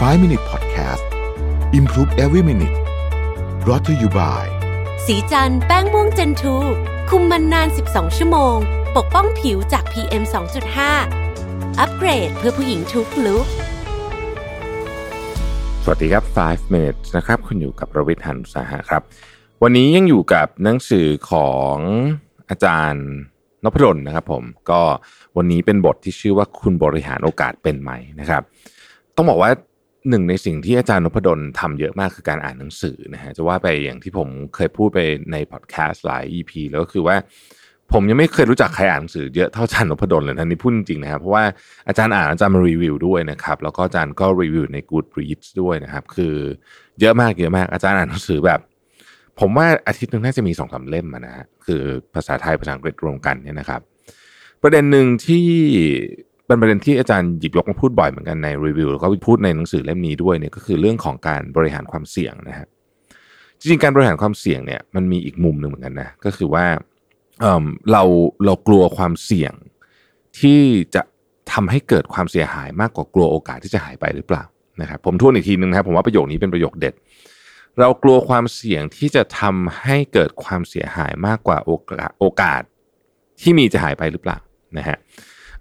5 Minute Podcast Improve Every Minute brought to you by สีจันแป้งม่วงเจนทูคุมมันนาน 12 ชั่วโมง ปกป้องผิวจาก PM 2.5 อัปเกรดเพื่อผู้หญิงทุกลุกสวัสดีครับ 5 minutes นะครับ คุณอยู่กับประวิทย์หันอุตสาหะครับ วันนี้ยังอยู่กับหนังสือของอาจารย์นพดลนะครับผม ก็วันนี้เป็นบทที่ชื่อว่าคุณบริหารโอกาสเป็นไหมนะครับ ต้องบอกว่า หนึ่งในสิ่งที่อาจารย์นพดลทำเยอะมากคือการอ่านหนังสือนะฮะจะว่าไปอย่างที่ผมเคยพูดไปในพอดแคสต์หลาย EP แล้วก็คือว่า ผมยังไม่เคยรู้จักใครอ่านหนังสือเยอะเท่าอาจารย์นพดลเลยนะนี่พูดจริงนะครับเพราะว่าอาจารย์อ่านอาจารย์มารีวิวด้วยนะครับแล้วก็อาจารย์ก็รีวิวใน Goodreads ด้วยนะครับ คือเยอะมากเยอะมากอาจารย์อ่านหนังสือแบบ ผมว่าอาทิตย์นึงน่าจะมีสองสามเล่มนะฮะคือภาษาไทยภาษาอังกฤษรวมกันเนี่ยนะครับ ประเด็นหนึ่งที่ เป็นประเด็นที่อาจารย์หยิบยกมาพูดบ่อยเหมือนกันในรีวิวแล้วก็พูดในหนังสือเล่มนี้ด้วยเนี่ยก็คือเรื่องของการบริหารความเสี่ยงนะฮะจริงๆการบริหารความเสี่ยงเนี่ยมันมีอีกมุมหนึ่งเหมือนกันนะก็คือว่าเเราเรากลัวความเสี่ยงที่จะทำให้เกิดความเสียหายมากกว่ากลัวโอกาสที่จะหายไปหรือเปล่านะครับผมทวนอีกทีนึงนะครับผมว่าประโยคนี้เป็นประโยคเด็ด เรากลัวความเสี่ยงที่จะทำให้เกิดความเสียหายมากกว่าโอกาสโอกาสที่มีจะหายไปหรือเปล่านะฮะ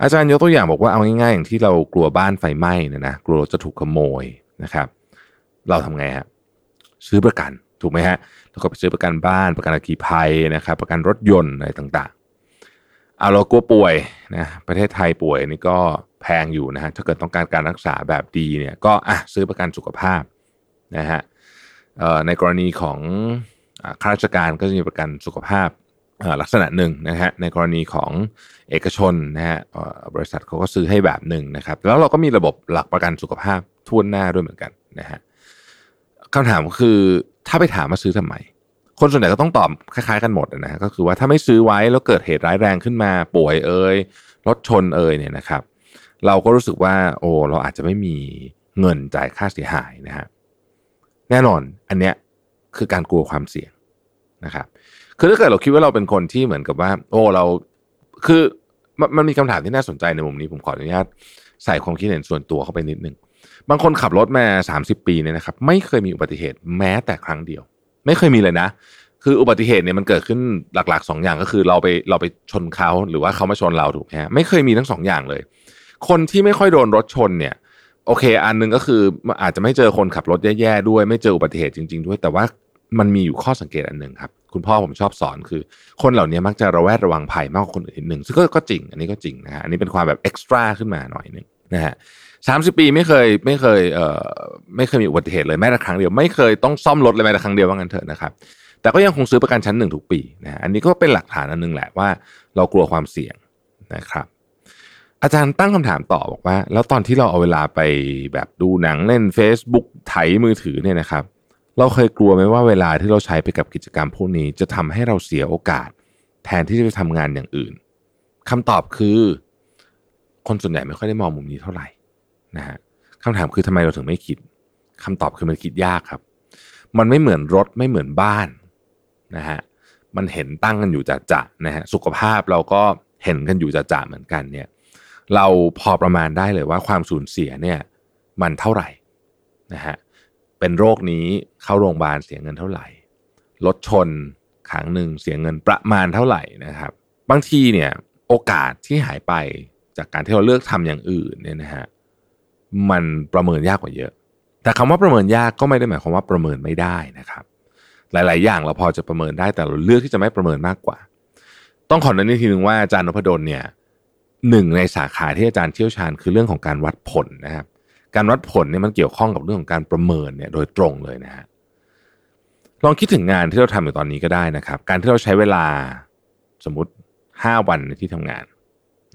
อาจารย์ยกตัวอย่างบอกว่าเอาง่ายๆอย่างที่เรากลัวบ้านไฟไหม้เนี่ยนะกลัวจะถูกขโมยนะครับ เราทำไงฮะซื้อประกันถูกไหมฮะแล้วก็ไปซื้อประกันบ้านประกันอัคคีภัยนะครับ ประกันรถยนต์อะไรต่างๆเอาเรากลัวป่วยนะประเทศไทยป่วยนี่ก็แพงอยู่นะฮะถ้าเกิดต้องการการรักษาแบบดีเนี่ยก็อะซื้อประกันสุขภาพนะฮะในกรณีของข้าราชการก็จะมีประกันสุขภาพ ลักษณะหนึ่งนะฮะในกรณีของเอกชนนะฮะบริษัทเขาก็ซื้อให้แบบหนึ่งนะครับแล้วเราก็มีระบบหลักประกันสุขภาพทั่วหน้าด้วยเหมือนกันนะฮะคำถามคือถ้าไปถามมาซื้อทำไม คนส่วนใหญ่ก็ต้องตอบคล้ายๆกันหมดนะฮะก็คือว่าถ้าไม่ซื้อไว้แล้วเกิดเหตุร้ายแรงขึ้นมาป่วยเอ่ยรถชนเอ่ยเนี่ยนะครับ เราก็รู้สึกว่า โอ้เราอาจจะไม่มีเงินจ่ายค่าเสียหายนะฮะแน่นอนอันเนี้ยคือการกลัวความเสี่ยงนะครับ คือถ้าเกิดเราคิดว่าเราเป็นคนที่เหมือนกับว่า โอ้เราคือมันมันมีคำถามที่น่าสนใจในมุมนี้ผมขออนุญาตใส่ความคิดเห็นส่วนตัวเข้าไปนิดนึงบางคนขับรถมา 30 ปีเนี่ยนะครับ ไม่เคยมีอุบัติเหตุแม้แต่ครั้งเดียว ไม่เคยมีเลยนะ คืออุบัติเหตุเนี่ยมันเกิดขึ้นหลักๆสองอย่างก็คือเราไปเราไปชนเขาหรือว่าเขามาชนเราถูกไหมฮะไม่เคยมีทั้งสองอย่างเลย คนที่ไม่ค่อยโดนรถชนเนี่ย โอเค อันหนึงก็คืออาจจะไม่เจอคนขับรถแย่ๆด้วย ไม่เจออุบัติเหตุจริง ๆ ด้วย แต่ว่ามันมีอยู่ข้อสังเกตอันหนึ่งครับ คุณพ่อผมชอบสอนคือ คนเหล่านี้มักจะระแวดระวังภัยมากกว่าคนอื่นหนึ่งซึ่งก็จริง อันนี้ก็จริงนะฮะอันนี้เป็นความแบบเอ็กซ์ตร้าขึ้นมาหน่อยหนึ่งนะฮะสามสิบปีไม่เคยไม่เคยเอ่อไม่เคยมีอุบัติเหตุเลยแม้แต่ครั้งเดียวไม่เคยต้องซ่อมรถเลยแม้แต่ครั้งเดียวว่างั้นเถอะนะครับแต่ก็ยังคงซื้อประกันชั้นหนึ่งทุกปีนะฮะอันนี้ก็เป็นหลักฐานอันหนึงแหละว่า เรากลัวความเสี่ยงนะครับอาจารย์ตั้งคำถามต่อบอกว่า แล้วตอนที่เราเอาเวลาไปแบบดูหนังเล่น Facebook ไถมือถือเนี่ยนะครับ เราเคยกลัวไหมว่าเวลาที่เราใช้ไปกับกิจกรรมพวกนี้ จะทำให้เราเสียโอกาส แทนที่จะไปทำงานอย่างอื่นคำตอบคือ คนส่วนใหญ่ไม่ค่อยได้มองมุมนี้เท่าไหร่นะฮะคำถามคือทำไมเราถึงไม่คิดคำตอบคือมันคิดยากครับ มันไม่เหมือนรถไม่เหมือนบ้านนะฮะมันเห็นตั้งกันอยู่จะจะๆนะฮะสุขภาพเราก็เห็นกันอยู่จะจะๆเหมือนกันเนี่ยเราพอประมาณได้เลยว่าความสูญเสียเนี่ยมันเท่าไหร่นะฮะ เป็นโรคนี้เข้าโรงพยาบาลเสียเงินเท่าไหร่ รถชนครั้งหนึ่งเสียเงินประมาณเท่าไหร่นะครับ บางทีเนี่ยโอกาสที่หายไปจากการที่เราเลือกทำอย่างอื่นเนี่ยนะฮะมันประเมินยากกว่าเยอะ แต่คำว่าประเมินยากก็ไม่ได้หมายความว่าประเมินไม่ได้นะครับ หลาย ๆ อย่างเราพอจะประเมินได้แต่เราเลือกที่จะไม่ประเมินมากกว่า ต้องขอเน้นอีกทีหนึ่งว่าอาจารย์นพดลเนี่ยหนึ่งในสาขาที่อาจารย์เชี่ยวชาญคือเรื่องของการวัดผลนะครับ การวัดผลเนี่ยมันเกี่ยวข้องกับเรื่องของการประเมินเนี่ยโดยตรงเลยนะฮะลองคิดถึงงานที่เราทำอยู่ตอนนี้ก็ได้นะครับ การที่เราใช้เวลาสมมติ 5 วันในที่ทำงาน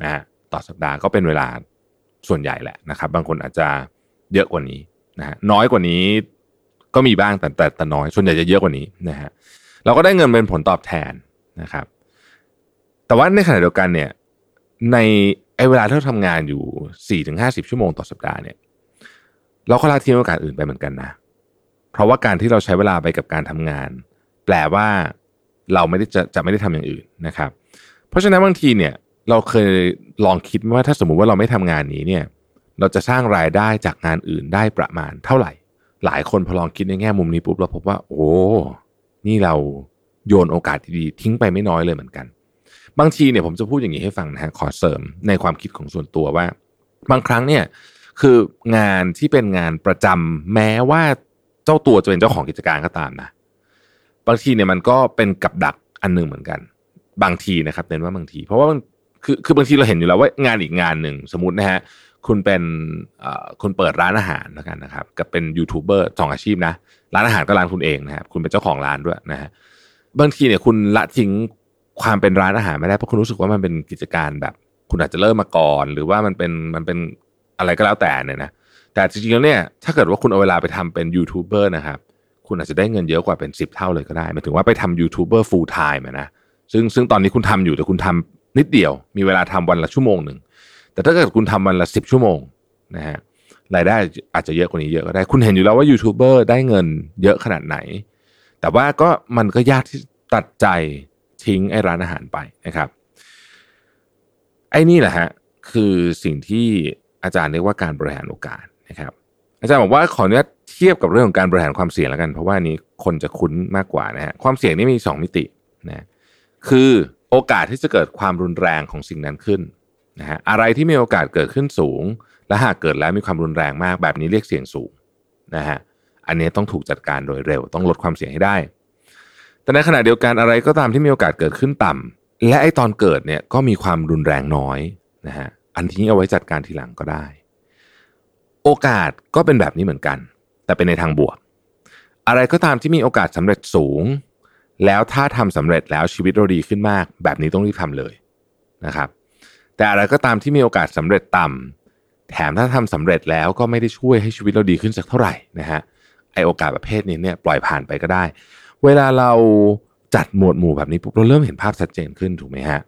นะฮะต่อสัปดาห์ก็เป็นเวลาส่วนใหญ่แหละนะครับ บางคนอาจจะเยอะกว่านี้นะฮะน้อยกว่านี้ก็มีบ้างแต่แต่แต่น้อย ส่วนใหญ่จะเยอะกว่านี้นะฮะเราก็ได้เงินเป็นผลตอบแทนนะครับ แต่ว่าในขณะเดียวกันเนี่ยในไอ้เวลาที่เราทำงานอยู่สี่ถึงห้าสิบชั่วโมงต่อสัปดาห์เนี่ย เราก็ละทิ้งโอกาสอื่นไปเหมือนกันนะ เพราะว่าการที่เราใช้เวลาไปกับการทำงาน แปลว่าเราไม่ได้จะจะไม่ได้ทำอย่างอื่นนะครับ เพราะฉะนั้นบางทีเนี่ยเราเคยลองคิดว่าถ้าสมมุติว่าเราไม่ทำงานนี้เนี่ยเราจะสร้างรายได้จากงานอื่นได้ประมาณเท่าไหร่ หลายคนพอลองคิดในแง่มุมนี้ปุ๊บเราพบว่า โอ้ นี่เราโยนโอกาสดีๆทิ้งไปไม่น้อยเลยเหมือนกัน บางทีเนี่ยผมจะพูดอย่างนี้ให้ฟังนะขอเสริมในความคิดของส่วนตัวว่า บางครั้งเนี่ย คืองานที่เป็นงานประจำแม้ว่าเจ้าตัวจะเป็นเจ้าของกิจการก็ตามนะบางทีเนี่ยมันก็เป็นกับดักอันหนึ่งเหมือนกัน บางทีนะครับเน้นว่าบางที เพราะว่ามันคือคือบางทีเราเห็นอยู่แล้วว่างานอีกงานหนึ่งสมมตินะฮะคุณเป็นคุณเปิดร้านอาหารแล้วกันนะครับ กับเป็นยูทูบเบอร์สองอาชีพนะร้านอาหารก็ร้านคุณเองนะครับคุณเป็นเจ้าของร้านด้วยนะฮะบางทีเนี่ยคุณละทิ้งความเป็นร้านอาหารไม่ได้เพราะคุณรู้สึกว่ามันเป็นกิจการแบบ คุณอาจจะเริ่มมาก่อน หรือว่ามันเป็นมันเป็น อะไรก็แล้วแต่เนี่ยนะแต่จริงๆแล้วเนี่ยถ้าเกิดว่าคุณเอาเวลาไปทำเป็นยูทูบเบอร์นะครับคุณอาจจะได้เงินเยอะกว่าเป็น 10 เท่าเลยก็ได้หมายถึงว่าไปทำยูทูบเบอร์ full time นะซึ่งซึ่งตอนนี้คุณทำอยู่แต่คุณทำนิดเดียว มีเวลาทำวันละชั่วโมงหนึ่งแต่ถ้าเกิดคุณทำวันละสิบชั่วโมงนะฮะรายได้อาจจะเยอะกว่านี้เยอะก็ได้ คุณเห็นอยู่แล้วว่ายูทูบเบอร์ได้เงินเยอะขนาดไหน แต่ว่าก็มันก็ยากที่ตัดใจทิ้งไอ้ร้านอาหารไปนะครับ ไอ้นี่แหละฮะคือสิ่งที่ อาจารย์เรียกว่าการบริหารโอกาสนะครับอาจารย์บอกว่าขออนุญาตเทียบกับเรื่องของการบริหารความเสี่ยงแล้วกัน เพราะว่านี้คนจะคุ้นมากกว่านะฮะความเสี่ยงนี่มี 2 มิตินะคือโอกาสที่จะเกิดความรุนแรงของสิ่งนั้นขึ้นนะฮะอะไรที่มีโอกาสเกิดขึ้นสูง และหากเกิดแล้วมีความรุนแรงมากแบบนี้เรียกเสี่ยงสูงนะฮะอันนี้ต้องถูกจัดการโดยเร็ว ต้องลดความเสี่ยงให้ได้ แต่ในขณะเดียวกันอะไรก็ตามที่มีโอกาสเกิดขึ้นต่ำและไอ้ตอนเกิดเนี่ยก็มีความรุนแรงน้อยนะฮะ อันที่เอาไว้จัดการทีหลังก็ได้ โอกาสก็เป็นแบบนี้เหมือนกัน แต่เป็นในทางบวก อะไรก็ตามที่มีโอกาสสำเร็จสูง แล้วถ้าทำสำเร็จแล้วชีวิตเราดีขึ้นมาก แบบนี้ต้องรีบทำเลยนะครับ แต่อะไรก็ตามที่มีโอกาสสำเร็จต่ำแถมถ้าทำสำเร็จแล้วก็ไม่ได้ช่วยให้ชีวิตเราดีขึ้นสักเท่าไหร่นะฮะไอโอกาสประเภทนี้เนี่ยปล่อยผ่านไปก็ได้ เวลาเราจัดหมวดหมู่แบบนี้ปุ๊บเราเริ่มเห็นภาพชัดเจนขึ้นถูกไหมฮะ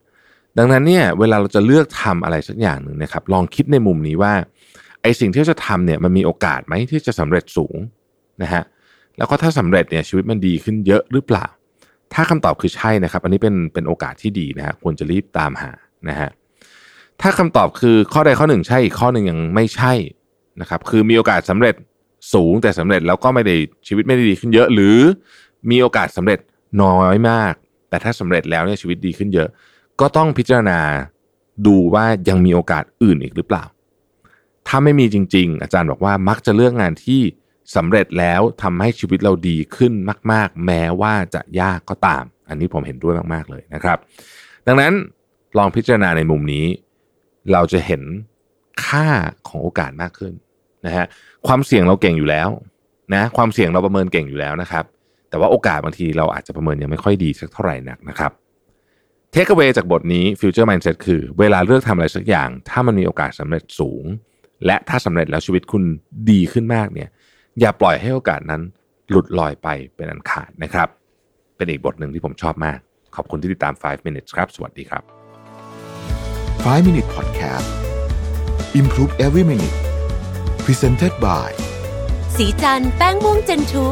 ดังนั้นเนี่ยเวลาเราจะเลือกทำอะไรสักอย่างหนึ่งนะครับลองคิดในมุมนี้ว่าไอสิ่งที่จะทำเนี่ยมันมีโอกาสไหมที่จะสำเร็จสูงนะฮะแล้วก็ถ้าสำเร็จเนี่ยชีวิตมันดีขึ้นเยอะหรือเปล่า ถ้าคำตอบคือใช่นะครับ อันนี้เป็นเป็นโอกาสที่ดีนะฮะควรจะรีบตามหานะฮะถ้าคำตอบคือข้อใดข้อหนึ่งใช่อีกข้อหนึ่งยังไม่ใช่นะครับคือมีโอกาสสำเร็จสูงแต่สำเร็จแล้วก็ไม่ได้ชีวิตไม่ได้ดีขึ้นเยอะ หรือมีโอกาสสำเร็จน้อยมาก แต่ถ้าสำเร็จแล้วเนี่ยชีวิตดีขึ้นเยอะ ก็ต้องพิจารณาดูว่ายังมีโอกาสอื่นอีกหรือเปล่า ถ้าไม่มีจริง ๆ อาจารย์บอกว่ามักจะเลือกงานที่สำเร็จแล้วทำให้ชีวิตเราดีขึ้นมาก ๆ แม้ว่าจะยากก็ตาม อันนี้ผมเห็นด้วยมาก ๆ เลยนะครับ ดังนั้นลองพิจารณาในมุมนี้ เราจะเห็นค่าของโอกาสมากขึ้นนะฮะความเสี่ยงเราเก่งอยู่แล้วนะความเสี่ยงเราประเมินเก่งอยู่แล้วนะครับ แต่ว่าโอกาสบางทีเราอาจจะประเมินยังไม่ค่อยดีสักเท่าไหร่นักนะครับ เทคเอาไว้จากบทนี้ Future Mindset คือเวลาเลือกทำอะไรสักอย่าง ถ้ามันมีโอกาสสำเร็จสูง และถ้าสำเร็จแล้วชีวิตคุณดีขึ้นมากเนี่ย อย่าปล่อยให้โอกาสนั้นหลุดลอยไปเป็นอันขาดนะครับ เป็นอีกบทหนึ่งที่ผมชอบมาก ขอบคุณที่ติดตาม 5 minutes ครับ สวัสดีครับ 5 minute podcast improve every minute presented by สีจันแป้งม่วงเจนทู